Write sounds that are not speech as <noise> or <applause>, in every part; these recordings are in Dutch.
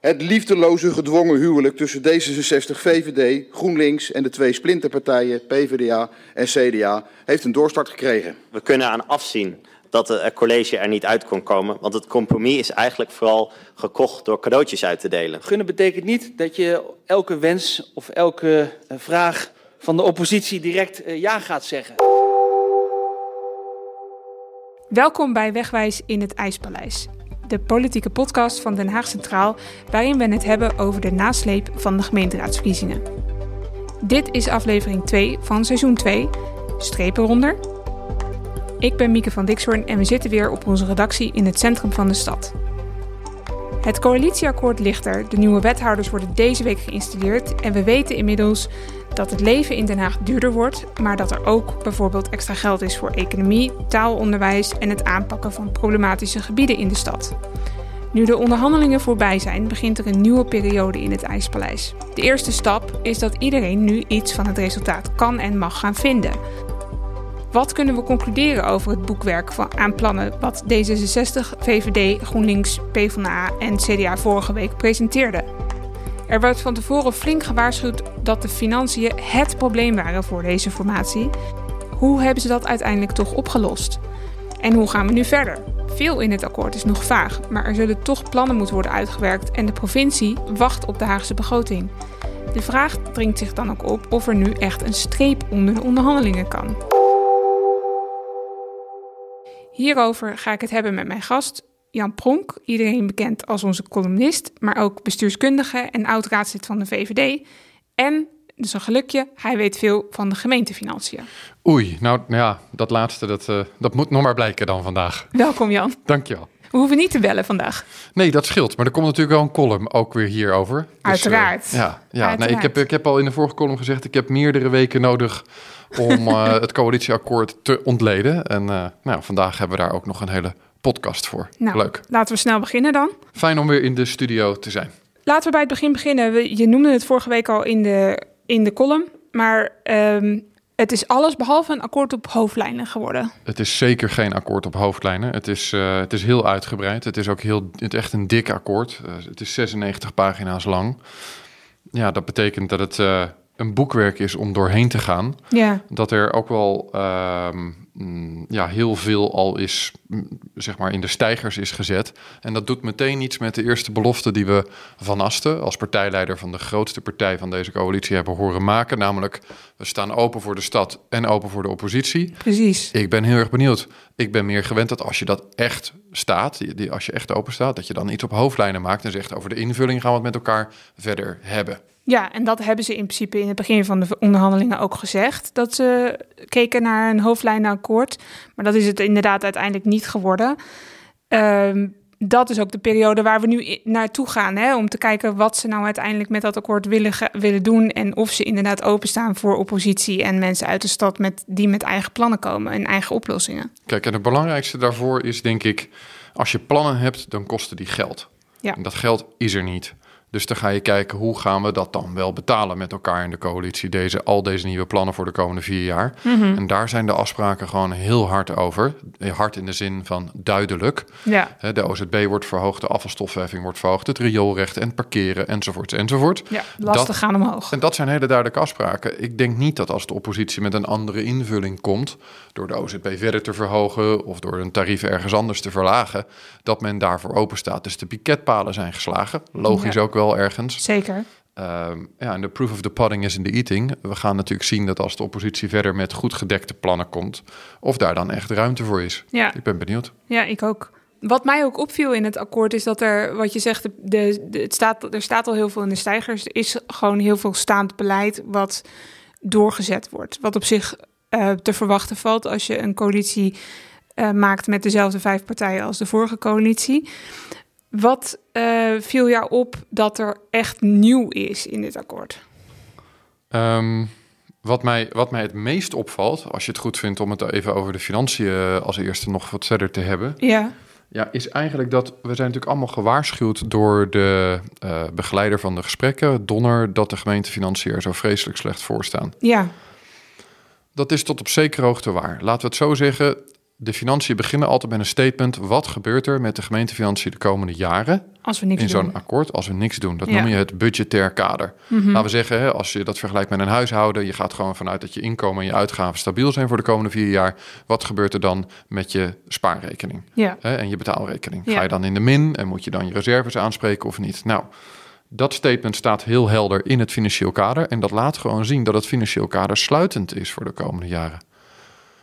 Het liefdeloze gedwongen huwelijk tussen D66, VVD, GroenLinks en de twee splinterpartijen PvdA en CDA heeft een doorstart gekregen. We kunnen aan afzien dat het college er niet uit kon komen. Want het compromis is eigenlijk vooral gekocht door cadeautjes uit te delen. Gunnen betekent niet dat je elke wens of elke eh, vraag van de oppositie direct eh, ja gaat zeggen. Welkom bij Wegwijs in het IJspaleis. De politieke podcast van Den Haag Centraal, waarin we het hebben over de nasleep van de gemeenteraadsverkiezingen. Dit is aflevering 2 van seizoen 2, strepen eronder. Ik ben Mieke van Dixhoorn en we zitten weer op onze redactie in het centrum van de stad. Het coalitieakkoord ligt er, de nieuwe wethouders worden deze week geïnstalleerd en we weten inmiddels dat het leven in Den Haag duurder wordt, maar dat er ook bijvoorbeeld extra geld is voor economie, taalonderwijs en het aanpakken van problematische gebieden in de stad. Nu de onderhandelingen voorbij zijn, begint er een nieuwe periode in het IJspaleis. De eerste stap is dat iedereen nu iets van het resultaat kan en mag gaan vinden. Wat kunnen we concluderen over het boekwerk van, aan plannen wat D66, VVD, GroenLinks, PvdA en CDA vorige week presenteerden? Er werd van tevoren flink gewaarschuwd dat de financiën het probleem waren voor deze formatie. Hoe hebben ze dat uiteindelijk toch opgelost? En hoe gaan we nu verder? Veel in het akkoord is nog vaag, maar er zullen toch plannen moeten worden uitgewerkt en de provincie wacht op de Haagse begroting. De vraag dringt zich dan ook op of er nu echt een streep onder de onderhandelingen kan. Hierover ga ik het hebben met mijn gast, Jan Pronk, iedereen bekend als onze columnist, maar ook bestuurskundige en oud-raadslid van de VVD. En, dus een gelukje, hij weet veel van de gemeentefinanciën. Oei, nou ja, dat laatste, dat, uh, dat moet nog maar blijken dan vandaag. Welkom Jan. Dankjewel. We hoeven niet te bellen vandaag. Nee, dat scheelt. Maar er komt natuurlijk wel een column ook weer hierover. Dus, Uiteraard. Uh, ja, ja Uiteraard. Nee, ik, heb, ik heb al in de vorige column gezegd, ik heb meerdere weken nodig om uh, <laughs> het coalitieakkoord te ontleden. En nou, vandaag hebben we daar ook nog een hele podcast voor. Nou, Leuk. Laten we snel beginnen dan. Fijn om weer in de studio te zijn. Laten we bij het begin beginnen. Je noemde het vorige week al in de, in de column. Maar um, het is alles behalve een akkoord op hoofdlijnen geworden. Het is zeker geen akkoord op hoofdlijnen. Het is, uh, het is heel uitgebreid. Het is ook heel, het echt een dik akkoord. Uh, het is 96 pagina's lang. Ja, dat betekent dat het uh, een boekwerk is om doorheen te gaan. Ja. Dat er ook wel ehm, ja, heel veel al is, mm, zeg maar, in de stijgers is gezet. En dat doet meteen iets met de eerste belofte die we van Asten, als partijleider van de grootste partij van deze coalitie, hebben horen maken. Namelijk, we staan open voor de stad en open voor de oppositie. Precies. Ik ben heel erg benieuwd. Ik ben meer gewend dat als je dat echt staat, die, als je echt open staat, dat je dan iets op hoofdlijnen maakt en zegt over de invulling gaan we het met elkaar verder hebben. Ja, en dat hebben ze in principe in het begin van de onderhandelingen ook gezegd. Dat ze keken naar een hoofdlijnenakkoord. Maar dat is het inderdaad uiteindelijk niet geworden. Um, dat is ook de periode waar we nu naartoe gaan. Hè, om te kijken wat ze nou uiteindelijk met dat akkoord willen, willen doen. En of ze inderdaad openstaan voor oppositie en mensen uit de stad met, die met eigen plannen komen en eigen oplossingen. Kijk, en het belangrijkste daarvoor is denk ik, als je plannen hebt, dan kosten die geld. Ja. En dat geld is er niet. Dus dan ga je kijken hoe gaan we dat dan wel betalen met elkaar in de coalitie, deze, al deze nieuwe plannen voor de komende vier jaar. Mhm. En daar zijn de afspraken gewoon heel hard over. Hard in de zin van duidelijk. Ja. De OZB wordt verhoogd, de afvalstofheffing wordt verhoogd, het rioolrecht en parkeren enzovoort enzovoort. Ja, lasten Dat- gaan omhoog. En dat zijn hele duidelijke afspraken. Ik denk niet dat als de oppositie met een andere invulling komt, door de OZB verder te verhogen of door een tarief ergens anders te verlagen, dat men daarvoor open staat. Dus de piketpalen zijn geslagen. Logisch Ja. ook wel ergens. Zeker. Ehm, ja, en de proof of the pudding is in the eating. We gaan natuurlijk zien dat als de oppositie verder met goed gedekte plannen komt, of daar dan echt ruimte voor is. Ja. Ik ben benieuwd. Ja, ik ook. Wat mij ook opviel in het akkoord is dat er, wat je zegt, de, de, de- het staat, er staat al heel veel in de stijgers. Er is gewoon heel veel staand beleid wat doorgezet wordt. Wat op zich eh, te verwachten valt als je een coalitie eh, maakt met dezelfde vijf partijen als de vorige coalitie. Wat eh, viel jou op dat er echt nieuw is in dit akkoord? Ehm, wat, mij, wat mij het meest opvalt, als je het goed vindt om het even over de financiën eh, als eerste nog wat verder te hebben, Ja, ja, is eigenlijk dat we zijn natuurlijk allemaal gewaarschuwd door de eh, begeleider van de gesprekken, Donner, dat de gemeentefinanciën er zo vreselijk slecht voor staan. ja, Dat is tot op zekere hoogte waar. Laten we het zo zeggen. De financiën beginnen altijd met een statement. Wat gebeurt er met de gemeentefinanciën de komende jaren? Als we niks in zo'n doen. akkoord als we niks doen. Dat Ja. Mhm. noem je het budgetair kader. Laten we zeggen, hè, als je dat vergelijkt met een huishouden, je gaat gewoon vanuit dat je inkomen en je uitgaven stabiel zijn voor de komende vier jaar. Wat gebeurt er dan met je spaarrekening Ja. hè, en je betaalrekening? Ja. Ga je dan in de min en moet je dan je reserves aanspreken of niet? Nou, dat statement staat heel helder in het financieel kader en dat laat gewoon zien dat het financieel kader sluitend is voor de komende jaren.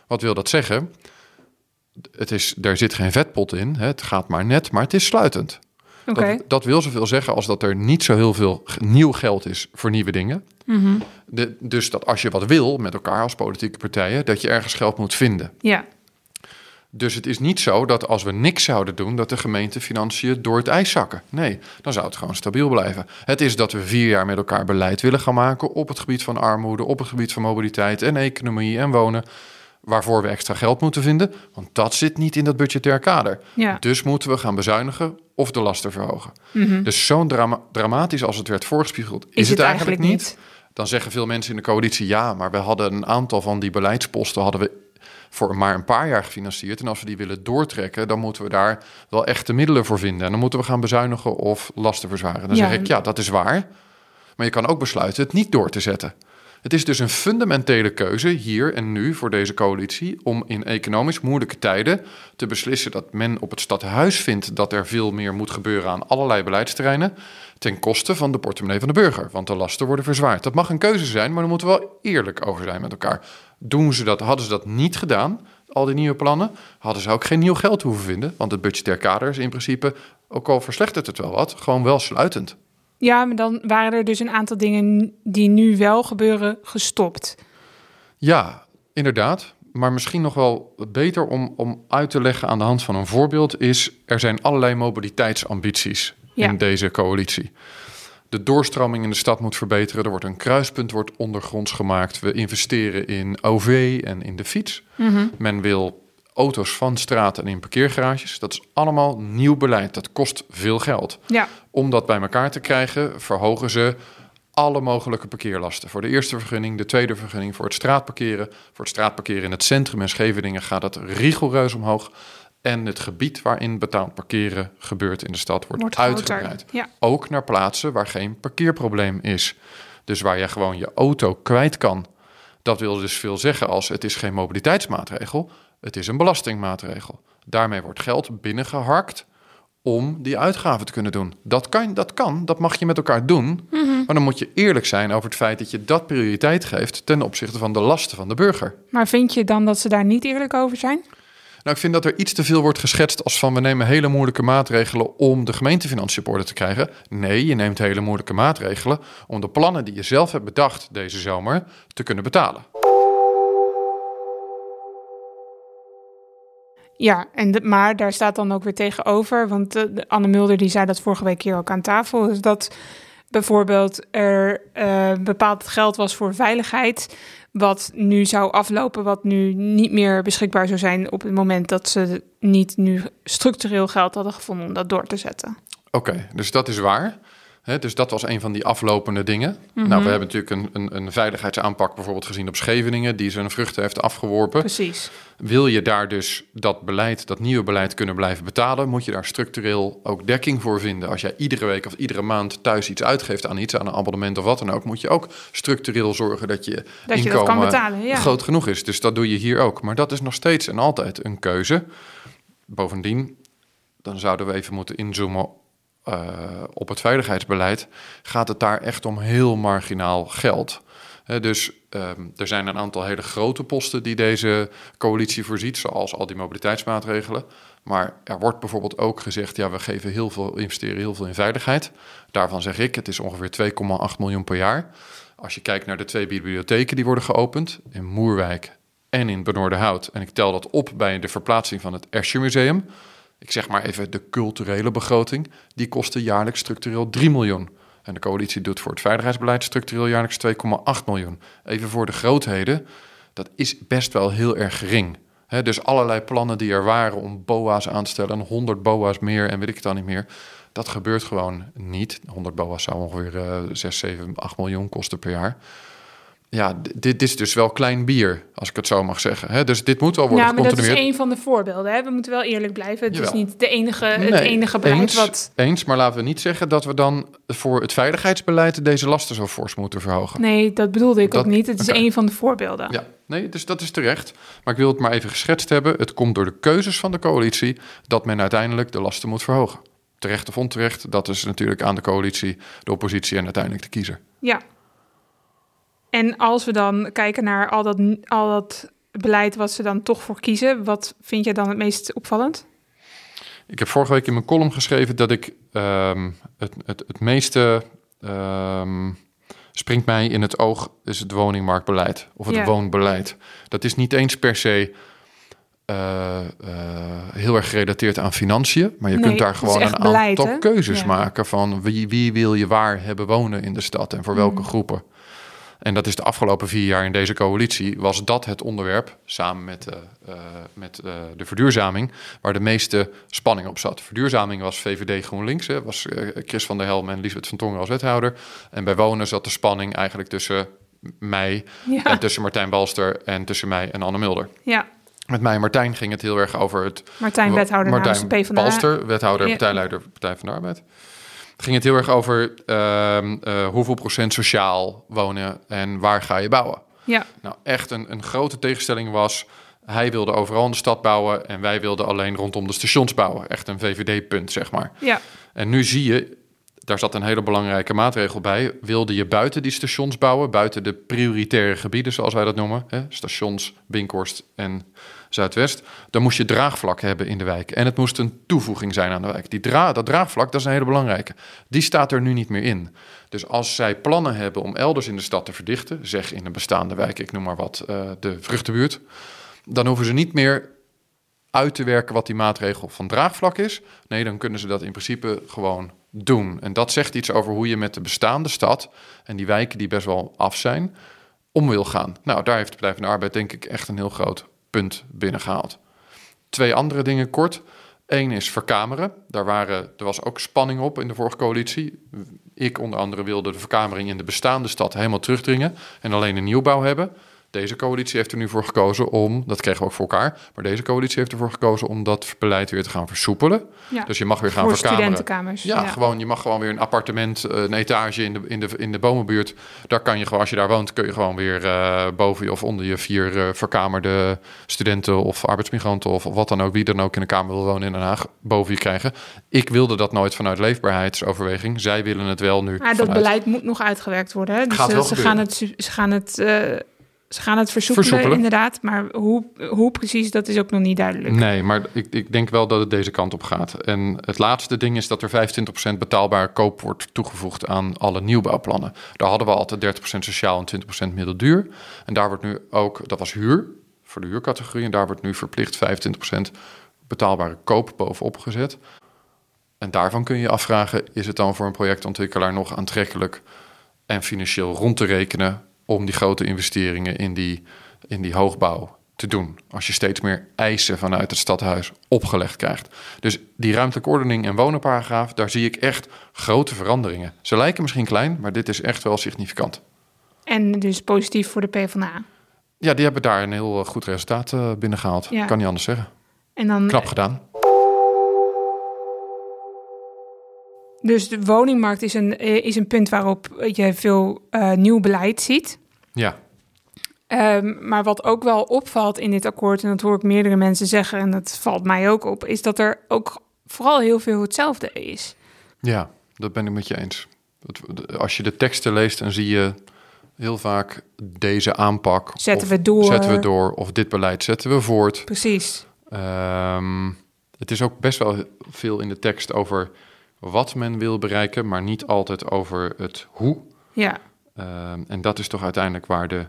Wat wil dat zeggen? Het is, er zit geen vetpot in, hè, het gaat maar net, maar het is sluitend. Dat, dat wil zoveel zeggen als dat er niet zo heel veel nieuw geld is voor nieuwe dingen. Mhm. De, dus dat als je wat wil met elkaar als politieke partijen, dat je ergens geld moet vinden. Ja. Dus het is niet zo dat als we niks zouden doen, dat de gemeentefinanciën door het ijs zakken. Nee, dan zou het gewoon stabiel blijven. Het is dat we vier jaar met elkaar beleid willen gaan maken op het gebied van armoede, op het gebied van mobiliteit en economie en wonen. Waarvoor we extra geld moeten vinden, want dat zit niet in dat budgetair kader. Ja. Dus moeten we gaan bezuinigen of de lasten verhogen. Mhm. Dus zo'n drama- dramatisch als het werd voorgespiegeld, is, het, eigenlijk, niet. Dan zeggen veel mensen in de coalitie ja, maar we hadden een aantal van die beleidsposten hadden we voor maar een paar jaar gefinancierd. En als we die willen doortrekken, dan moeten we daar wel echte middelen voor vinden. En dan moeten we gaan bezuinigen of lasten verzwaren. Dan Ja. zeg ik ja, dat is waar. Maar je kan ook besluiten het niet door te zetten. Het is dus een fundamentele keuze hier en nu voor deze coalitie om in economisch moeilijke tijden te beslissen dat men op het stadhuis vindt dat er veel meer moet gebeuren aan allerlei beleidsterreinen ten koste van de portemonnee van de burger, want de lasten worden verzwaard. Dat mag een keuze zijn, maar daar moeten we wel eerlijk over zijn met elkaar. Doen ze dat, hadden ze dat niet gedaan, al die nieuwe plannen, hadden ze ook geen nieuw geld hoeven vinden, want het budgetair kader is in principe, ook al verslechtert het wel wat, gewoon wel sluitend. Ja, maar dan waren er dus een aantal dingen die nu wel gebeuren gestopt. Ja, inderdaad. Maar misschien nog wel beter om, om uit te leggen aan de hand van een voorbeeld is... er zijn allerlei mobiliteitsambities Ja. in deze coalitie. De doorstroming in de stad moet verbeteren. Er wordt een kruispunt wordt ondergronds gemaakt. We investeren in OV en in de fiets. Men wil auto's van straat en in parkeergarages. Dat is allemaal nieuw beleid. Dat kost veel geld. Ja, Om dat bij elkaar te krijgen, verhogen ze alle mogelijke parkeerlasten. Voor de eerste vergunning, de tweede vergunning voor het straatparkeren. Voor het straatparkeren in het centrum en Scheveningen gaat het rigoureus omhoog. En het gebied waarin betaald parkeren gebeurt in de stad wordt, wordt uitgebreid. Ja. Ook naar plaatsen waar geen parkeerprobleem is. Dus waar je gewoon je auto kwijt kan. Dat wil dus veel zeggen als het is geen mobiliteitsmaatregel, het is een belastingmaatregel. Daarmee wordt geld binnengeharkt om die uitgaven te kunnen doen. Dat kan, dat kan, dat mag je met elkaar doen. Maar dan moet je eerlijk zijn over het feit dat je dat prioriteit geeft ten opzichte van de lasten van de burger. maar vind je dan dat ze daar niet eerlijk over zijn? Nou, ik vind dat er iets te veel wordt geschetst als van we nemen hele moeilijke maatregelen om de gemeentefinanciën op orde te krijgen. Nee, je neemt hele moeilijke maatregelen om de plannen die je zelf hebt bedacht deze zomer te kunnen betalen. Ja, en maar daar staat dan ook weer tegenover, want Anne Mulder die zei dat vorige week hier ook aan tafel, dus dat bijvoorbeeld er eh, bepaald geld was voor veiligheid, wat nu zou aflopen, wat nu niet meer beschikbaar zou zijn op het moment dat ze niet nu structureel geld hadden gevonden om dat door te zetten. Oké, dus dat is waar. Dus dat was een van die aflopende dingen. Mhm. Nou, we hebben natuurlijk een, een, een veiligheidsaanpak bijvoorbeeld gezien op Scheveningen, die zijn vruchten heeft afgeworpen. Precies. Wil je daar dus dat beleid, dat nieuwe beleid kunnen blijven betalen, moet je daar structureel ook dekking voor vinden. Als jij iedere week of iedere maand thuis iets uitgeeft aan iets, aan een abonnement of wat dan ook, moet je ook structureel zorgen dat je Dat je dat inkomen kan betalen, ja. groot genoeg is. Dus dat doe je hier ook. Maar dat is nog steeds en altijd een keuze. Bovendien, dan zouden we even moeten inzoomen op het veiligheidsbeleid. Gaat het daar echt om heel marginaal geld? Dus ehm, er zijn een aantal hele grote posten die deze coalitie voorziet, zoals al die mobiliteitsmaatregelen. Maar er wordt bijvoorbeeld ook gezegd, ja, we geven heel veel, investeren heel veel in veiligheid. Daarvan zeg ik, het is ongeveer 2,8 miljoen per jaar. Als je kijkt naar de twee bibliotheken die worden geopend, in Moerwijk en in Benoordenhout. En ik tel dat op bij de verplaatsing van het Escher Museum. Ik zeg maar even de culturele begroting. Die kostte jaarlijks structureel 3 miljoen. En de coalitie doet voor het veiligheidsbeleid structureel jaarlijks 2,8 miljoen. Even voor de grootheden, dat is best wel heel erg gering. Dus allerlei plannen die er waren om BOA's aan te stellen, 100 BOA's meer en weet ik het dan niet meer. Dat gebeurt gewoon niet. 100 BOA's zou ongeveer eh 6, 7, 8 miljoen kosten per jaar. Ja, dit is dus wel klein bier, als ik het zo mag zeggen. Hè? Dus dit moet wel worden Ja, maar dat is een van de voorbeelden. Hè? We moeten wel eerlijk blijven. Het Jawel. is niet de enige, het Nee, enige beleid eens, wat... Eens, maar laten we niet zeggen dat we dan voor het veiligheidsbeleid deze lasten zo fors moeten verhogen. Nee, dat bedoelde ik Dat- ook niet. Het is oké. een van de voorbeelden. Ja, nee, dus dat is terecht. Maar ik wil het maar even geschetst hebben. Het komt door de keuzes van de coalitie dat men uiteindelijk de lasten moet verhogen. Terecht of onterecht, dat is natuurlijk aan de coalitie, de oppositie en uiteindelijk de kiezer. Ja. En als we dan kijken naar al dat, al dat beleid wat ze dan toch voor kiezen, wat vind jij dan het meest opvallend? Ik heb vorige week in mijn column geschreven dat ik ehm, het, het, het meeste ehm, springt mij in het oog is het woningmarktbeleid of het Ja. woonbeleid. Dat is niet eens per se eh, eh, heel erg gerelateerd aan financiën, maar je Nee, kunt daar gewoon een beleid, aantal hè? keuzes Ja. maken van wie, wie wil je waar hebben wonen in de stad en voor welke Mhm. groepen. En dat is de afgelopen vier jaar in deze coalitie, was dat het onderwerp, samen met, eh, eh, met eh, de verduurzaming, waar de meeste spanning op zat. Verduurzaming was VVD GroenLinks, hè, was Chris van der Helm en Lisbeth van Tongen als wethouder. En bij wonen zat de spanning eigenlijk tussen mij Ja. en tussen Martijn Balster en tussen mij en Anne Mulder. Ja, Met mij en Martijn ging het heel erg over het Martijn, wethouder PvdA. Balster, wethouder, partijleider Partij van de Arbeid. Ging het heel erg over ehm, eh, hoeveel procent sociaal wonen en waar ga je bouwen. Ja, Nou, echt een, een grote tegenstelling was... hij wilde overal in de stad bouwen... en wij wilden alleen rondom de stations bouwen. Echt een VVD-punt, zeg maar. ja, En nu zie je, daar zat een hele belangrijke maatregel bij... wilde je buiten die stations bouwen... buiten de prioritaire gebieden, zoals wij dat noemen... Hè, stations, Binkhorst en Zuidwest... dan moest je draagvlak hebben in de wijk. En het moest een toevoeging zijn aan de wijk. Die dra dat draagvlak, dat is een hele belangrijke. Die staat er nu niet meer in. Dus als zij plannen hebben om elders in de stad te verdichten... zeg in een bestaande wijk, ik noem maar wat, eh, de vruchtenbuurt... dan hoeven ze niet meer uit te werken wat die maatregel van draagvlak is. Nee, dan kunnen ze dat in principe gewoon doen. En dat zegt iets over hoe je met de bestaande stad en die wijken die best wel af zijn, om wil gaan. Nou, daar heeft de Partij van de Arbeid denk ik echt een heel groot punt binnengehaald. Twee andere dingen kort. Eén is verkameren. Daar waren, er was ook spanning op in de vorige coalitie. Ik onder andere wilde de verkamering in de bestaande stad helemaal terugdringen en alleen een nieuwbouw hebben. Deze coalitie heeft er nu voor gekozen om, dat kregen we ook voor elkaar, maar deze coalitie heeft ervoor gekozen om dat beleid weer te gaan versoepelen. ja. Dus je mag weer gaan voor verkameren. studentenkamers. Ja, gewoon, je mag gewoon weer een appartement, eh, een etage in de, in, de, in de bomenbuurt. Daar kan je gewoon, als je daar woont, kun je gewoon weer eh, boven je of onder je vier eh, verkamerde studenten of arbeidsmigranten of wat dan ook, wie dan ook in de Kamer wil wonen in Den Haag, boven je krijgen. Ik wilde dat nooit vanuit leefbaarheidsoverweging. Zij willen het wel nu. Maar dat beleid moet nog uitgewerkt worden. Hè? Dus Gaat wel ze, gebeuren. gaan het, ze gaan het, ze gaan het versoepelen, Versoepelen. inderdaad. Maar hoe, hoe precies, dat is ook nog niet duidelijk. Nee, maar ik, ik denk wel dat het deze kant op gaat. En het laatste ding is dat er 25% betaalbare koop wordt toegevoegd aan alle nieuwbouwplannen. Daar hadden we altijd 30% sociaal en 20% middelduur. En daar wordt nu ook, dat was huur, voor de huurcategorie. En daar wordt nu verplicht 25% betaalbare koop bovenop gezet. En daarvan kun je je afvragen, is het dan voor een projectontwikkelaar nog aantrekkelijk en financieel rond te rekenen om die grote investeringen in die, in die hoogbouw te doen. Als je steeds meer eisen vanuit het stadhuis opgelegd krijgt. Dus die ruimtelijke ordening en wonenparagraaf, daar zie ik echt grote veranderingen. Ze lijken misschien klein, maar dit is echt wel significant. En dus positief voor de PvdA. Ja, die hebben daar een heel eh, goed resultaat eh, binnengehaald. Ja. Kan niet anders zeggen. En dan, Knap gedaan. Dus de woningmarkt is een, eh, is een punt waarop je veel eh, nieuw beleid ziet. Ja, Ehm, maar wat ook wel opvalt in dit akkoord, en dat hoor ik meerdere mensen zeggen, en dat valt mij ook op, is dat er ook vooral heel veel hetzelfde is. ja, dat ben ik met je eens. Als je de teksten leest, dan zie je heel vaak deze aanpak. Zetten we door. Zetten we door. Of dit beleid zetten we voort. Precies. Ehm, het is ook best wel veel in de tekst over wat men wil bereiken, maar niet altijd over het hoe. Ja. Ehm, en dat is toch uiteindelijk waar de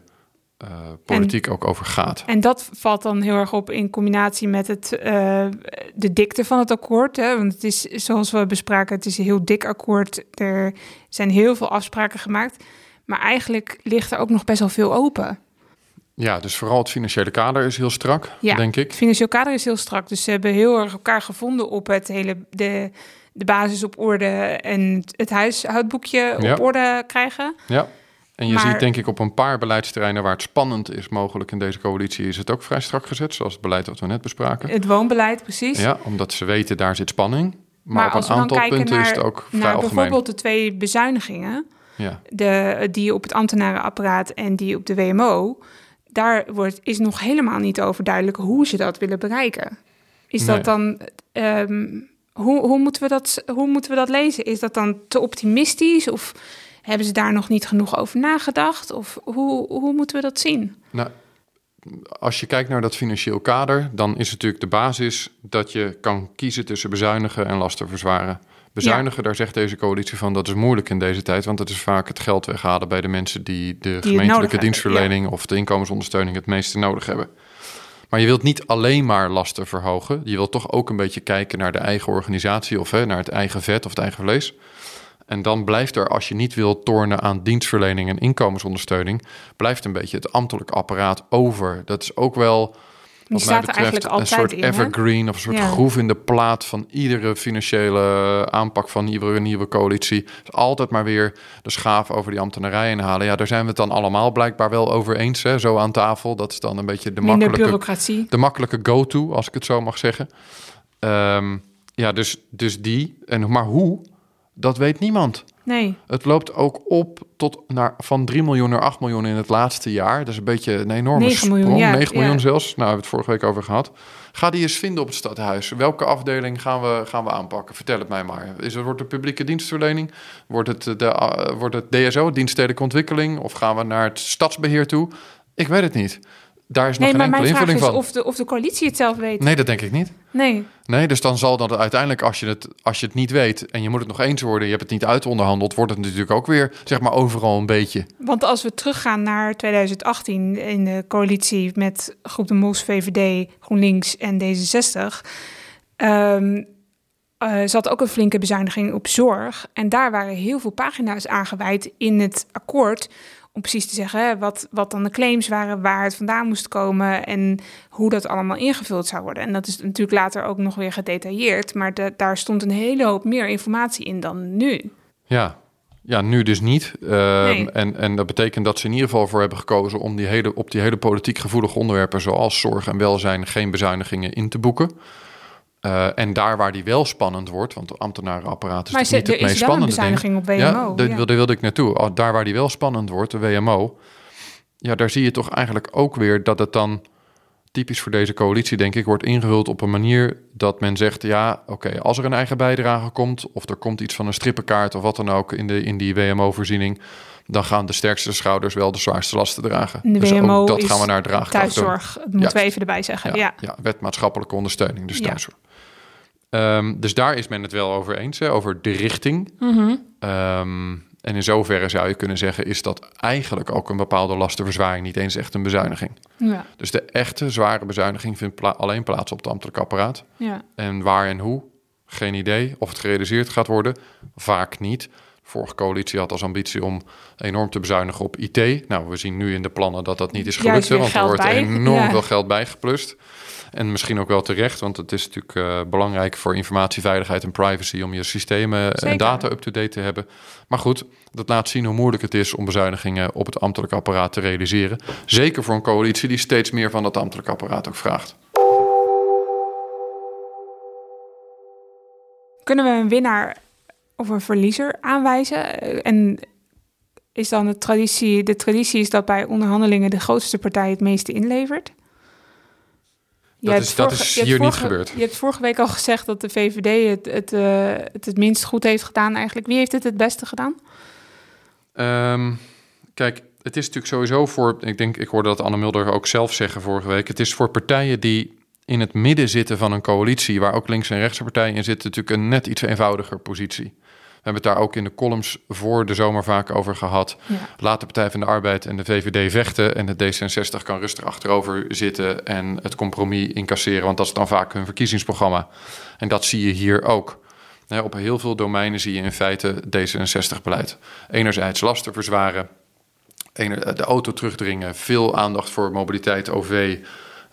eh, politiek ook over gaat. En dat valt dan heel erg op in combinatie met het, eh, de dikte van het akkoord. Hè? Want het is, zoals we bespraken, het is een heel dik akkoord. Er zijn heel veel afspraken gemaakt. Maar eigenlijk ligt er ook nog best wel veel open. Ja, dus vooral het financiële kader is heel strak, Ja, denk ik. Het financieel kader is heel strak. Dus ze hebben heel erg elkaar gevonden op het hele, de, de basis op orde en het huishoudboekje Ja. op orde krijgen. Ja, En je Maar- ziet denk ik op een paar beleidsterreinen waar het spannend is mogelijk in deze coalitie, is het ook vrij strak gezet, zoals het beleid wat we net bespraken. Het woonbeleid, precies. Ja, omdat ze weten daar zit spanning. Maar, Maar op als een we aantal punten naar, is het ook vrij algemeen. bijvoorbeeld de twee bezuinigingen, Ja. de, die op het ambtenarenapparaat en die op de WMO, daar wordt, is nog helemaal niet over duidelijk hoe ze dat willen bereiken. Is Nee. dat dan, ehm, hoe, hoe, moeten we dat, hoe moeten we dat lezen? Is dat dan te optimistisch of hebben ze daar nog niet genoeg over nagedacht? Of hoe, hoe moeten we dat zien? Nou, als je kijkt naar dat financieel kader, dan is natuurlijk de basis dat je kan kiezen tussen bezuinigen en lasten verzwaren. Bezuinigen, daar zegt deze coalitie van dat is moeilijk in deze tijd, want dat is vaak het geld weghalen bij de mensen die de gemeentelijke dienstverlening of de inkomensondersteuning het meeste nodig hebben. Maar je wilt niet alleen maar lasten verhogen. Je wilt toch ook een beetje kijken naar de eigen organisatie of hè, naar het eigen vet of het eigen vlees. En dan blijft er, als je niet wilt tornen aan dienstverlening en inkomensondersteuning, blijft een beetje het ambtelijk apparaat over. Dat is ook wel, Die wat mij staat er eigenlijk een altijd soort in. hè? evergreen of een soort Ja. groef in de plaat van iedere financiële aanpak van iedere nieuwe coalitie. Dus altijd maar weer de schaaf over die ambtenarij inhalen. Ja, daar zijn we het dan allemaal blijkbaar wel over eens, hè, zo aan tafel. Dat is dan een beetje de Minder makkelijke bureaucratie. de makkelijke go-to, als ik het zo mag zeggen. Ehm, ja, dus, dus die. En, maar hoe? Dat weet niemand. Nee, Het loopt ook op tot naar, van 3 miljoen naar 8 miljoen in het laatste jaar. Dat is een beetje een enorme 9 miljoen, sprong. ja, 9 ja. miljoen zelfs. Nou, we hebben het vorige week over gehad. Ga die eens vinden op het stadhuis. Welke afdeling gaan we, gaan we aanpakken? Vertel het mij maar. Is het, wordt het publieke dienstverlening? Wordt het, de, eh, wordt het DSO, dienststedelijke ontwikkeling? Of gaan we naar het stadsbeheer toe? Ik weet het niet. Daar is nog nee geen maar enkele mijn vraag invulling is van. of de, of de coalitie het zelf weet. Nee, dat denk ik niet. Nee. Nee, dus dan zal dat uiteindelijk, als je, het, als je het niet weet en je moet het nog eens worden, je hebt het niet uitonderhandeld, wordt het natuurlijk ook weer, zeg maar, overal een beetje. Want als we teruggaan naar 2018 in de coalitie met Groep de Mos, VVD, GroenLinks en D66, ehm, eh, zat ook een flinke bezuiniging op zorg. En daar waren heel veel pagina's aangeweid in het akkoord. Om precies te zeggen wat, wat dan de claims waren, waar het vandaan moest komen en hoe dat allemaal ingevuld zou worden. En dat is natuurlijk later ook nog weer gedetailleerd, maar da- daar stond een hele hoop meer informatie in dan nu. Ja, ja nu dus niet. Ehm, Nee. en, en dat betekent dat ze in ieder geval voor hebben gekozen om die hele, op die hele politiek gevoelige onderwerpen, zoals zorg en welzijn, geen bezuinigingen in te boeken. Eh, en daar waar die wel spannend wordt, want de ambtenarenapparaat is Maar toch niet het meest is spannende ding. op WMO. Ja, daar ja. wilde, ik naartoe. Al- Daar waar die wel spannend wordt, de WMO, ja, daar zie je toch eigenlijk ook weer dat het dan typisch voor deze coalitie, denk ik, wordt ingevuld op een manier dat men zegt: ja, oké, als er een eigen bijdrage komt, of er komt iets van een strippenkaart of wat dan ook in, de, in die WMO-voorziening, dan gaan de sterkste schouders wel de zwaarste lasten dragen. De dus WMO ook dat is gaan we naar draagkracht doen. thuiszorg, dat moeten we even erbij zeggen. Ja, Ja. ja. wet maatschappelijke ondersteuning, dus thuiszorg. Ehm, dus daar is men het wel over eens, hè, over de richting. Mhm. Ehm, en in zoverre zou je kunnen zeggen, is dat eigenlijk ook een bepaalde lastenverzwaring, niet eens echt een bezuiniging. Ja. Dus de echte zware bezuiniging vindt pla- alleen plaats op het ambtelijk apparaat. Ja. En waar en hoe, geen idee. Of het gerealiseerd gaat worden, vaak niet. Vorige coalitie had als ambitie om enorm te bezuinigen op IT. Nou, we zien nu in de plannen dat dat niet is gelukt, hè, want er wordt bij. enorm Ja. veel geld bijgeplust. En misschien ook wel terecht, want het is natuurlijk eh, belangrijk voor informatieveiligheid en privacy om je systemen Zeker. en data up-to-date te hebben. Maar goed, dat laat zien hoe moeilijk het is om bezuinigingen op het ambtelijk apparaat te realiseren. Zeker voor een coalitie die steeds meer van dat ambtelijk apparaat ook vraagt. Kunnen we een winnaar of een verliezer aanwijzen? En is dan de traditie, de traditie is dat bij onderhandelingen de grootste partij het meeste inlevert? Je Dat is- dat is hier niet gebeurd. Je hebt vorige week al gezegd dat de VVD het het, eh, het het minst goed heeft gedaan eigenlijk. Wie heeft het het beste gedaan? Ehm, kijk, het is natuurlijk sowieso voor. Ik denk, ik hoorde dat Anne Mulder ook zelf zeggen vorige week. Het is voor partijen die in het midden zitten van een coalitie, waar ook links- en rechtse partijen in zitten, natuurlijk een net iets eenvoudiger positie. We hebben het daar ook in de columns voor de zomer vaak over gehad. Ja. Laat de Partij van de Arbeid en de VVD vechten en de D66 kan rustig achterover zitten en het compromis incasseren, want dat is dan vaak hun verkiezingsprogramma. En dat zie je hier ook. Op heel veel domeinen zie je in feite D66-beleid. Enerzijds lasten verzwaren, de auto terugdringen, veel aandacht voor mobiliteit, OV,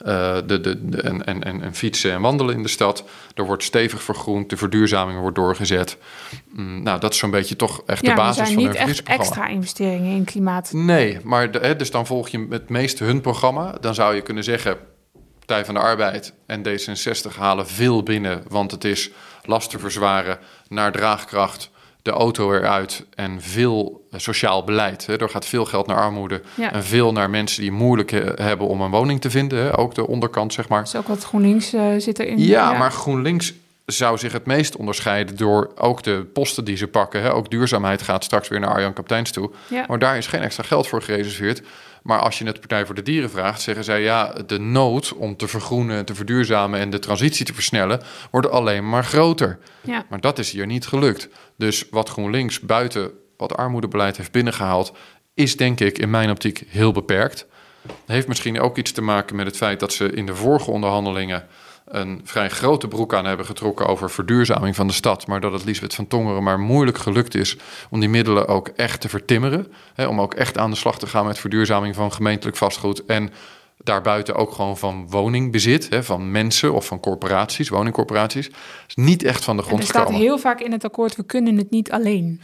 uh, de, de, de, en, en, en, fietsen en wandelen in de stad. Er wordt stevig vergroend, de verduurzaming wordt doorgezet. Mm, nou, dat is zo'n beetje toch echt de basis van hun niet echt extra investeringen in klimaat. Nee, maar de, hè, dus dan volg je het meeste hun programma. Dan zou je kunnen zeggen, Partij van de Arbeid en D66 halen veel binnen, want het is last te verzwaren naar draagkracht de auto eruit en veel eh, sociaal beleid. Hè. Er gaat veel geld naar armoede en veel naar mensen die moeilijk hebben om een woning te vinden. Hè. Ook de onderkant, zeg maar. Is ook wat GroenLinks uh, zit erin. Ja, ja, maar GroenLinks zou zich het meest onderscheiden door ook de posten die ze pakken. Hè. Ook duurzaamheid gaat straks weer naar Arjan Kapteins toe. Maar daar is geen extra geld voor gereserveerd. Maar als je het Partij voor de Dieren vraagt, zeggen zij ja, de nood om te vergroenen, te verduurzamen en de transitie te versnellen, wordt alleen maar groter. Ja. Maar dat is hier niet gelukt. Dus wat GroenLinks buiten wat armoedebeleid heeft binnengehaald, is denk ik in mijn optiek heel beperkt. Heeft misschien ook iets te maken met het feit dat ze in de vorige onderhandelingen een vrij grote broek aan hebben getrokken over verduurzaming van de stad. Maar dat het Liesbeth van Tongeren maar moeilijk gelukt is om die middelen ook echt te vertimmeren. Hè, om ook echt aan de slag te gaan met verduurzaming van gemeentelijk vastgoed. En daarbuiten ook gewoon van woningbezit, hè, van mensen of van corporaties, woningcorporaties. Is niet echt van de grond gekomen. Er staat heel vaak in het akkoord, we kunnen het niet alleen.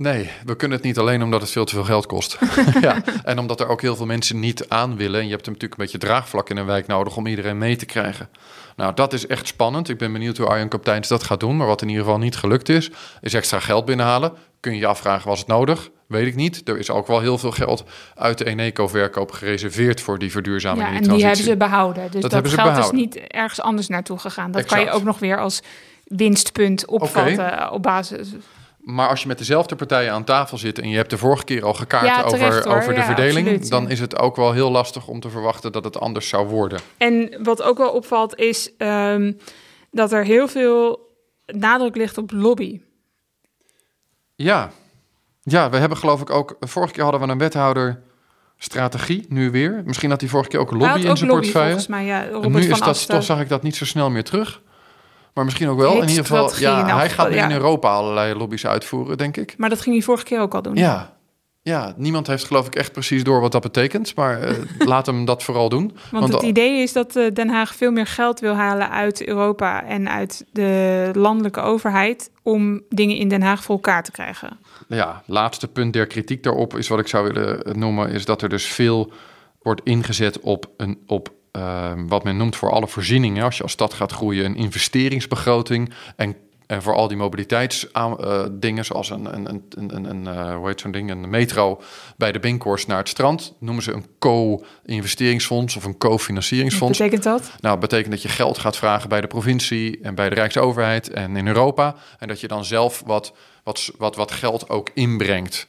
Nee, we kunnen het niet alleen omdat het veel te veel geld kost. <laughs> <laughs> ja, en omdat er ook heel veel mensen niet aan willen. En je hebt er natuurlijk een beetje draagvlak in een wijk nodig om iedereen mee te krijgen. Nou, dat is echt spannend. Ik ben benieuwd hoe Arjen Kapteins dat gaat doen. Maar wat in ieder geval niet gelukt is, is extra geld binnenhalen. Kun je je afvragen, was het nodig? Weet ik niet. Er is ook wel heel veel geld uit de Eneco-verkoop gereserveerd voor die verduurzaming ja, en die, hebben ze behouden. Dus dat, dat geld is niet ergens anders naartoe gegaan. Dat kan je ook nog weer als winstpunt opvatten op basis maar als je met dezelfde partijen aan tafel zit en je hebt de vorige keer al gekaart over, over de verdeling, dan is het ook wel heel lastig om te verwachten dat het anders zou worden. En wat ook wel opvalt is um, dat er heel veel nadruk ligt op lobby. Ja, ja, we hebben geloof ik ook. Vorige keer hadden we een wethouder strategie, nu weer. Misschien had hij vorige keer ook lobby in zijn portefeuille. Volgens mij, ja. en nu is dat, toch zag ik dat niet zo snel meer terug. Maar misschien ook wel. In ieder geval, ja, hij gaat in Europa allerlei lobby's uitvoeren, denk ik. Maar dat ging hij vorige keer ook al doen. Ja, ja, niemand heeft geloof ik echt precies door wat dat betekent. Maar uh, <laughs> laat hem dat vooral doen. Want, het idee is dat uh, Den Haag veel meer geld wil halen uit Europa en uit de landelijke overheid om dingen in Den Haag voor elkaar te krijgen. Ja, laatste punt der kritiek daarop is wat ik zou willen noemen, is dat er dus veel wordt ingezet op, een, op Ehm, wat men noemt voor alle voorzieningen, als je als stad gaat groeien, een investeringsbegroting. En, en voor al die mobiliteitsdingen, uh, zoals een, een, een, een, een uh, hoe heet zo'n ding, een metro bij de Binkhorst naar het strand, noemen ze een co-investeringsfonds of een co-financieringsfonds. Wat betekent dat? Nou, dat betekent dat je geld gaat vragen bij de provincie en bij de Rijksoverheid en in Europa. En dat je dan zelf wat, wat, wat, wat geld ook inbrengt.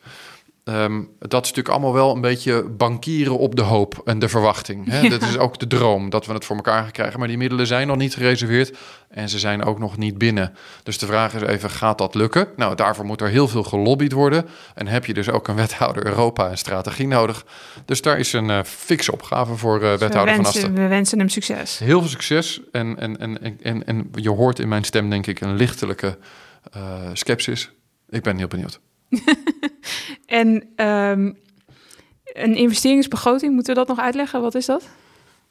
Um, dat is natuurlijk allemaal wel een beetje bankieren op de hoop en de verwachting. Hè? Dat is ook de droom dat we het voor elkaar gaan krijgen. Maar die middelen zijn nog niet gereserveerd en ze zijn ook nog niet binnen. Dus de vraag is even, gaat dat lukken? Nou, daarvoor moet er heel veel gelobbyd worden. En heb je dus ook een <laughs> wethouder Europa en strategie nodig. Dus daar is een uh, fikse opgave voor uh, wethouder Van Asten. We wensen hem succes. Heel veel succes. En, en, en, en, en je hoort in mijn stem denk ik een lichtelijke uh, scepsis. Ik ben heel benieuwd. <laughs> en um, een investeringsbegroting, moeten we dat nog uitleggen? Wat is dat?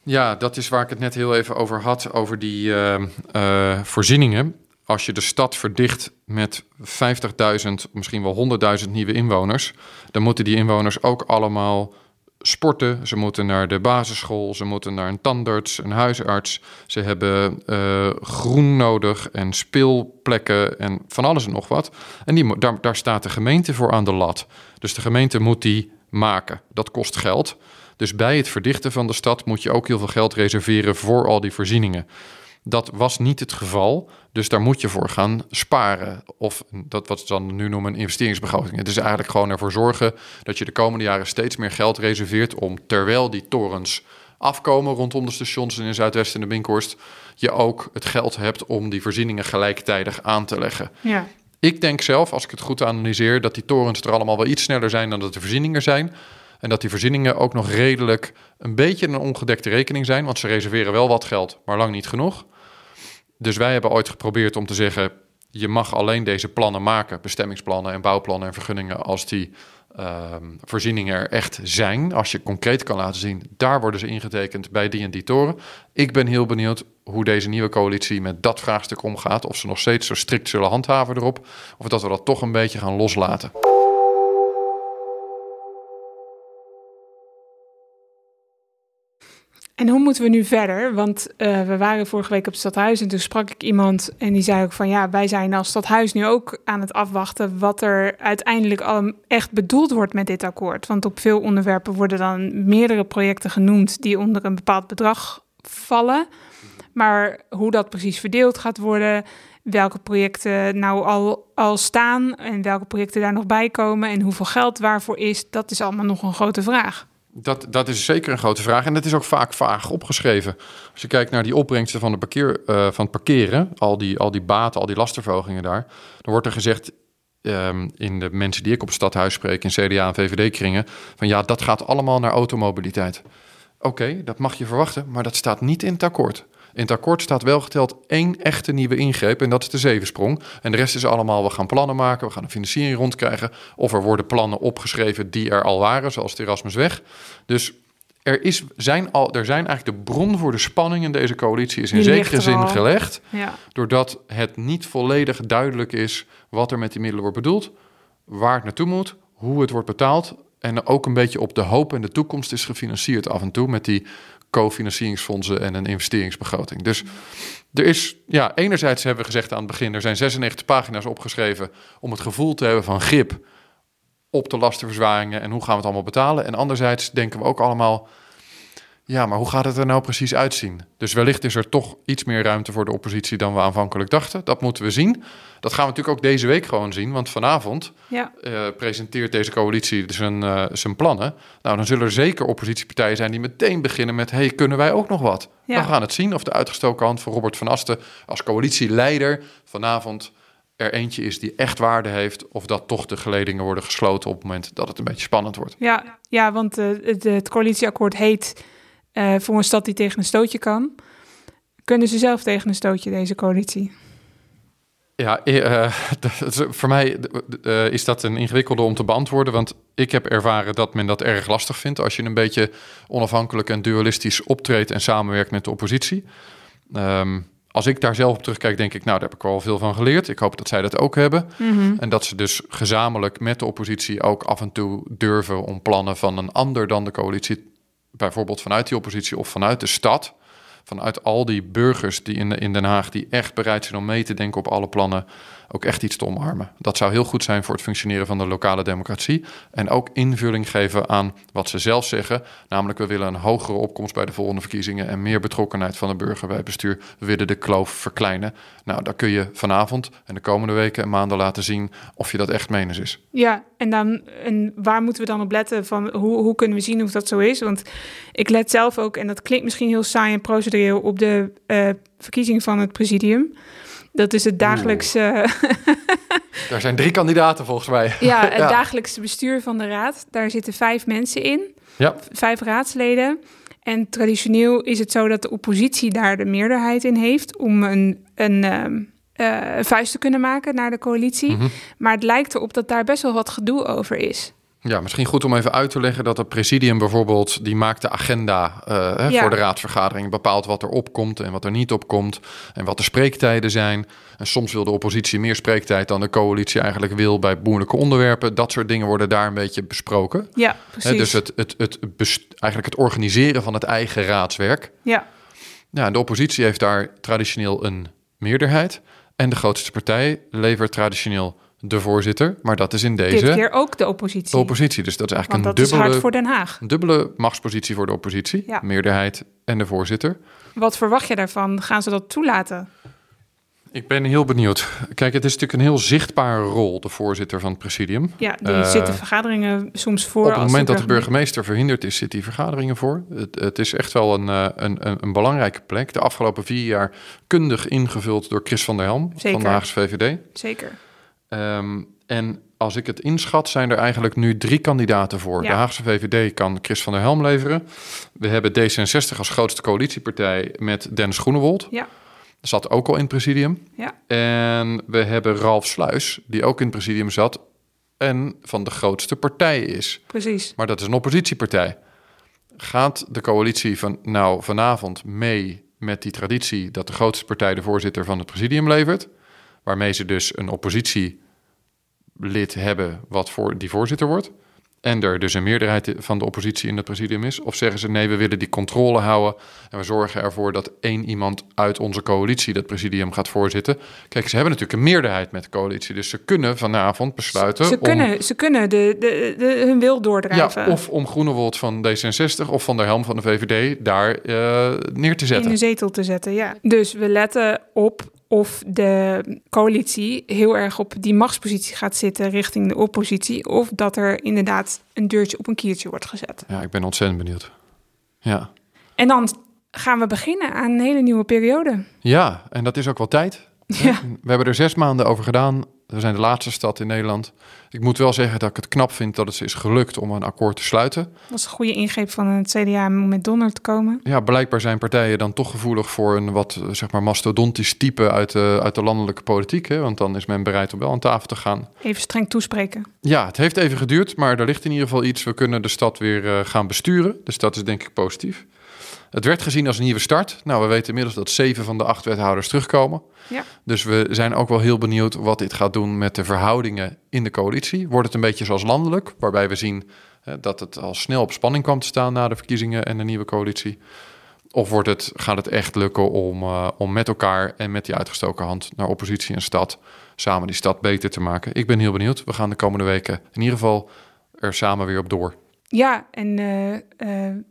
Ja, dat is waar ik het net heel even over had, over die uh, uh, voorzieningen. Als je de stad verdicht met 50.000, misschien wel 100.000 nieuwe inwoners, dan moeten die inwoners ook allemaal sporten, ze moeten naar de basisschool, ze moeten naar een tandarts, een huisarts. Ze hebben uh, groen nodig en speelplekken en van alles en nog wat. En die, daar, daar staat de gemeente voor aan de lat. Dus de gemeente moet die maken. Dat kost geld. Dus bij het verdichten van de stad moet je ook heel veel geld reserveren voor al die voorzieningen. Dat was niet het geval. Dus daar moet je voor gaan sparen. Of dat wat ze dan nu noemen een investeringsbegroting. Het is eigenlijk gewoon ervoor zorgen dat je de komende jaren steeds meer geld reserveert om terwijl die torens afkomen rondom de stations in Zuidwest en de Binkhorst, je ook het geld hebt om die voorzieningen gelijktijdig aan te leggen. Ja. Ik denk zelf, als ik het goed analyseer, dat die torens er allemaal wel iets sneller zijn dan dat de voorzieningen zijn. En dat die voorzieningen ook nog redelijk een beetje een ongedekte rekening zijn, want ze reserveren wel wat geld, maar lang niet genoeg. Dus wij hebben ooit geprobeerd om te zeggen: je mag alleen deze plannen maken, bestemmingsplannen en bouwplannen en vergunningen, als die ehm, voorzieningen er echt zijn. Als je concreet kan laten zien, daar worden ze ingetekend bij die en die toren. Ik ben heel benieuwd hoe deze nieuwe coalitie met dat vraagstuk omgaat. Of ze nog steeds zo strikt zullen handhaven erop. Of dat we dat toch een beetje gaan loslaten. En hoe moeten we nu verder? Want uh, we waren vorige week op het stadhuis en toen sprak ik iemand en die zei ook van ja, wij zijn als stadhuis nu ook aan het afwachten wat er uiteindelijk al echt bedoeld wordt met dit akkoord. Want op veel onderwerpen worden dan meerdere projecten genoemd die onder een bepaald bedrag vallen. Maar hoe dat precies verdeeld gaat worden, welke projecten nou al, al staan en welke projecten daar nog bij komen en hoeveel geld waarvoor is, dat is allemaal nog een grote vraag. Dat, dat is zeker een grote vraag. En dat is ook vaak vaag opgeschreven. Als je kijkt naar die opbrengsten van, de parkeer, uh, van het parkeren, al die, al die baten, al die lastenverhogingen daar, dan wordt er gezegd um, in de mensen die ik op het stadhuis spreek, in CDA en VVD-kringen, van ja, dat gaat allemaal naar automobiliteit. Oké, dat mag je verwachten, maar dat staat niet in het akkoord. In het akkoord staat wel geteld één echte nieuwe ingreep en dat is de zevensprong. En de rest is allemaal, we gaan plannen maken, we gaan een financiering rondkrijgen. Of er worden plannen opgeschreven die er al waren, zoals de Erasmusweg. Dus er, is, zijn al, er zijn eigenlijk de bron voor de spanning in deze coalitie is in zekere zin gelegd. Ja. Doordat het niet volledig duidelijk is wat er met die middelen wordt bedoeld, waar het naartoe moet, hoe het wordt betaald. En ook een beetje op de hoop en de toekomst is gefinancierd af en toe met die cofinancieringsfondsen en een investeringsbegroting. Dus er is, ja, enerzijds hebben we gezegd aan het begin, er zijn 96 pagina's opgeschreven om het gevoel te hebben van grip op de lastenverzwaringen en hoe gaan we het allemaal betalen. En anderzijds denken we ook allemaal, ja, maar hoe gaat het er nou precies uitzien? Dus wellicht is er toch iets meer ruimte voor de oppositie dan we aanvankelijk dachten. Dat moeten we zien. Dat gaan we natuurlijk ook deze week gewoon zien, want vanavond ja. uh, presenteert deze coalitie zijn, uh, zijn plannen. Nou, dan zullen er zeker oppositiepartijen zijn die meteen beginnen met: hey, kunnen wij ook nog wat? Ja. We gaan het zien of de uitgestoken hand van Robert van Asten als coalitieleider vanavond er eentje is die echt waarde heeft, of dat toch de geledingen worden gesloten op het moment dat het een beetje spannend wordt. Ja, ja want uh, het, het coalitieakkoord heet uh, voor een stad die tegen een stootje kan. Kunnen ze zelf tegen een stootje, deze coalitie? Ja, <laughs> uh, voor mij uh, is dat een ingewikkelde om te beantwoorden. Want ik heb ervaren dat men dat erg lastig vindt. als je een beetje onafhankelijk en dualistisch optreedt en samenwerkt met de oppositie. Um, als ik daar zelf op terugkijk, denk ik, nou, daar heb ik wel veel van geleerd. Ik hoop dat zij dat ook hebben. Mm -hmm. En dat ze dus gezamenlijk met de oppositie ook af en toe durven om plannen van een ander dan de coalitie bijvoorbeeld vanuit die oppositie of vanuit de stad, vanuit al die burgers die in, in Den Haag die echt bereid zijn om mee te denken op alle plannen, ook echt iets te omarmen. Dat zou heel goed zijn voor het functioneren van de lokale democratie. En ook invulling geven aan wat ze zelf zeggen. Namelijk, we willen een hogere opkomst bij de volgende verkiezingen en meer betrokkenheid van de burger bij het bestuur. We willen de kloof verkleinen. Nou, daar kun je vanavond en de komende weken en maanden laten zien of je dat echt menens is. Ja, en, dan, en waar moeten we dan op letten? Van hoe, hoe kunnen we zien of dat zo is? Want ik let zelf ook, en dat klinkt misschien heel saai en procedureel, op de uh, verkiezing van het presidium. Dat is het dagelijkse. <laughs> Daar zijn drie kandidaten volgens mij. Ja, <laughs> het dagelijkse bestuur van de raad. Daar zitten vijf mensen in. Ja. Vijf raadsleden. En traditioneel is het zo dat de oppositie daar de meerderheid in heeft om een, een uh, vuist te kunnen maken naar de coalitie. Mhm. Maar het lijkt erop dat daar best wel wat gedoe over is. Ja, misschien goed om even uit te leggen dat het presidium bijvoorbeeld, die maakt de agenda uh, voor de raadsvergadering, bepaalt wat er opkomt en wat er niet opkomt en wat de spreektijden zijn. En soms wil de oppositie meer spreektijd dan de coalitie eigenlijk wil bij moeilijke onderwerpen. Dat soort dingen worden daar een beetje besproken. Ja, precies. dus het, het, het, eigenlijk het organiseren van het eigen raadswerk. Ja. Ja, de oppositie heeft daar traditioneel een meerderheid en de grootste partij levert traditioneel de voorzitter, maar dat is in deze... Dit keer ook de oppositie. De oppositie, dus dat is eigenlijk Want een dubbele... is hard voor Den Haag. Een dubbele machtspositie voor de oppositie, ja. meerderheid en de voorzitter. Wat verwacht je daarvan? Gaan ze dat toelaten? Ik ben heel benieuwd. Kijk, het is natuurlijk een heel zichtbare rol, de voorzitter van het presidium. Ja, die uh, zitten vergaderingen soms voor. Op het moment dat de burgemeester verhinderd is, zit die vergaderingen voor. Het, het is echt wel een, uh, een, een, een, belangrijke plek. De afgelopen vier jaar kundig ingevuld door Chris van der Helm Zeker. van de Haagse VVD. Zeker. Um, en als ik het inschat, zijn er eigenlijk nu drie kandidaten voor. Ja. De Haagse VVD kan Chris van der Helm leveren. We hebben D66 als grootste coalitiepartij met Dennis Groenewold. Ja. Zat ook al in het presidium. Ja. En we hebben Ralf Sluis, die ook in het presidium zat. en van de grootste partij is. Precies. Maar dat is een oppositiepartij. Gaat de coalitie van nou vanavond mee met die traditie dat de grootste partij de voorzitter van het presidium levert, waarmee ze dus een oppositielid hebben wat voor die voorzitter wordt? en er dus een meerderheid van de oppositie in het presidium is? Of zeggen ze nee, we willen die controle houden en we zorgen ervoor dat één iemand uit onze coalitie dat presidium gaat voorzitten? Kijk, ze hebben natuurlijk een meerderheid met de coalitie, dus ze kunnen vanavond besluiten. Ze, om, kunnen, ze kunnen de, de, de, hun wil doordrijven. Ja, of om Groenewold van D66 of van der Helm van de VVD daar uh, neer te zetten. In een zetel te zetten, ja. Dus we letten op of de coalitie heel erg op die machtspositie gaat zitten richting de oppositie, of dat er inderdaad een deurtje op een kiertje wordt gezet. Ja, ik ben ontzettend benieuwd. Ja. En dan gaan we beginnen aan een hele nieuwe periode. Ja, en dat is ook wel tijd. Ja. We hebben er zes maanden over gedaan. We zijn de laatste stad in Nederland. Ik moet wel zeggen dat ik het knap vind dat het is gelukt om een akkoord te sluiten. Dat was een goede ingreep van het CDA om met Donner te komen. Ja, blijkbaar zijn partijen dan toch gevoelig voor een wat zeg maar mastodontisch type uit de, uit de landelijke politiek. Hè? Want dan is men bereid om wel aan tafel te gaan. Even streng toespreken. Ja, het heeft even geduurd, maar er ligt in ieder geval iets. We kunnen de stad weer uh, gaan besturen. Dus dat is denk ik positief. Het werd gezien als een nieuwe start. Nou, we weten inmiddels dat zeven van de acht wethouders terugkomen. Ja. Dus we zijn ook wel heel benieuwd wat dit gaat doen met de verhoudingen in de coalitie. Wordt het een beetje zoals landelijk, waarbij we zien dat het al snel op spanning kwam te staan na de verkiezingen en de nieuwe coalitie? Of wordt het, gaat het echt lukken om, uh, om met elkaar en met die uitgestoken hand naar oppositie en stad samen die stad beter te maken? Ik ben heel benieuwd. We gaan de komende weken in ieder geval er samen weer op door. Ja, en uh, uh,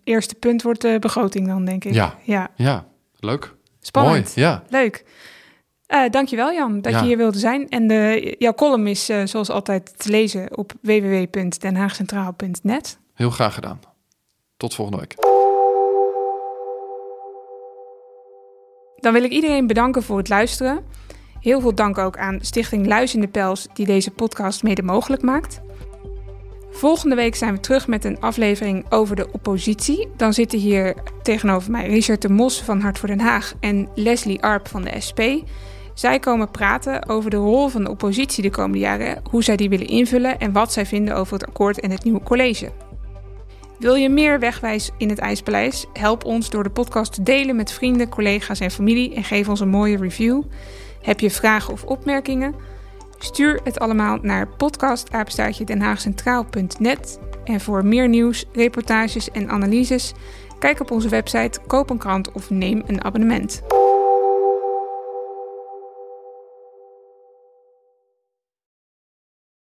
eerste punt wordt de begroting dan, denk ik. Ja, ja. ja. leuk. Spannend. Mooi, ja. Leuk. Uh, dankjewel Jan, dat je hier wilde zijn. En de, jouw column is zoals altijd te lezen op www.denhaagcentraal.net. Heel graag gedaan. Tot volgende week. Dan wil ik iedereen bedanken voor het luisteren. Heel veel dank ook aan Stichting Luis in de Pels die deze podcast mede mogelijk maakt. Volgende week zijn we terug met een aflevering over de oppositie. Dan zitten hier tegenover mij Richard de Mos van Hart voor Den Haag en Leslie Arp van de SP. Zij komen praten over de rol van de oppositie de komende jaren, hoe zij die willen invullen en wat zij vinden over het akkoord en het nieuwe college. Wil je meer wegwijs in het IJspaleis? Help ons door de podcast te delen met vrienden, collega's en familie en geef ons een mooie review. Heb je vragen of opmerkingen? Stuur het allemaal naar podcastapenstaartje En voor meer nieuws, reportages en analyses, kijk op onze website, koop een krant of neem een abonnement.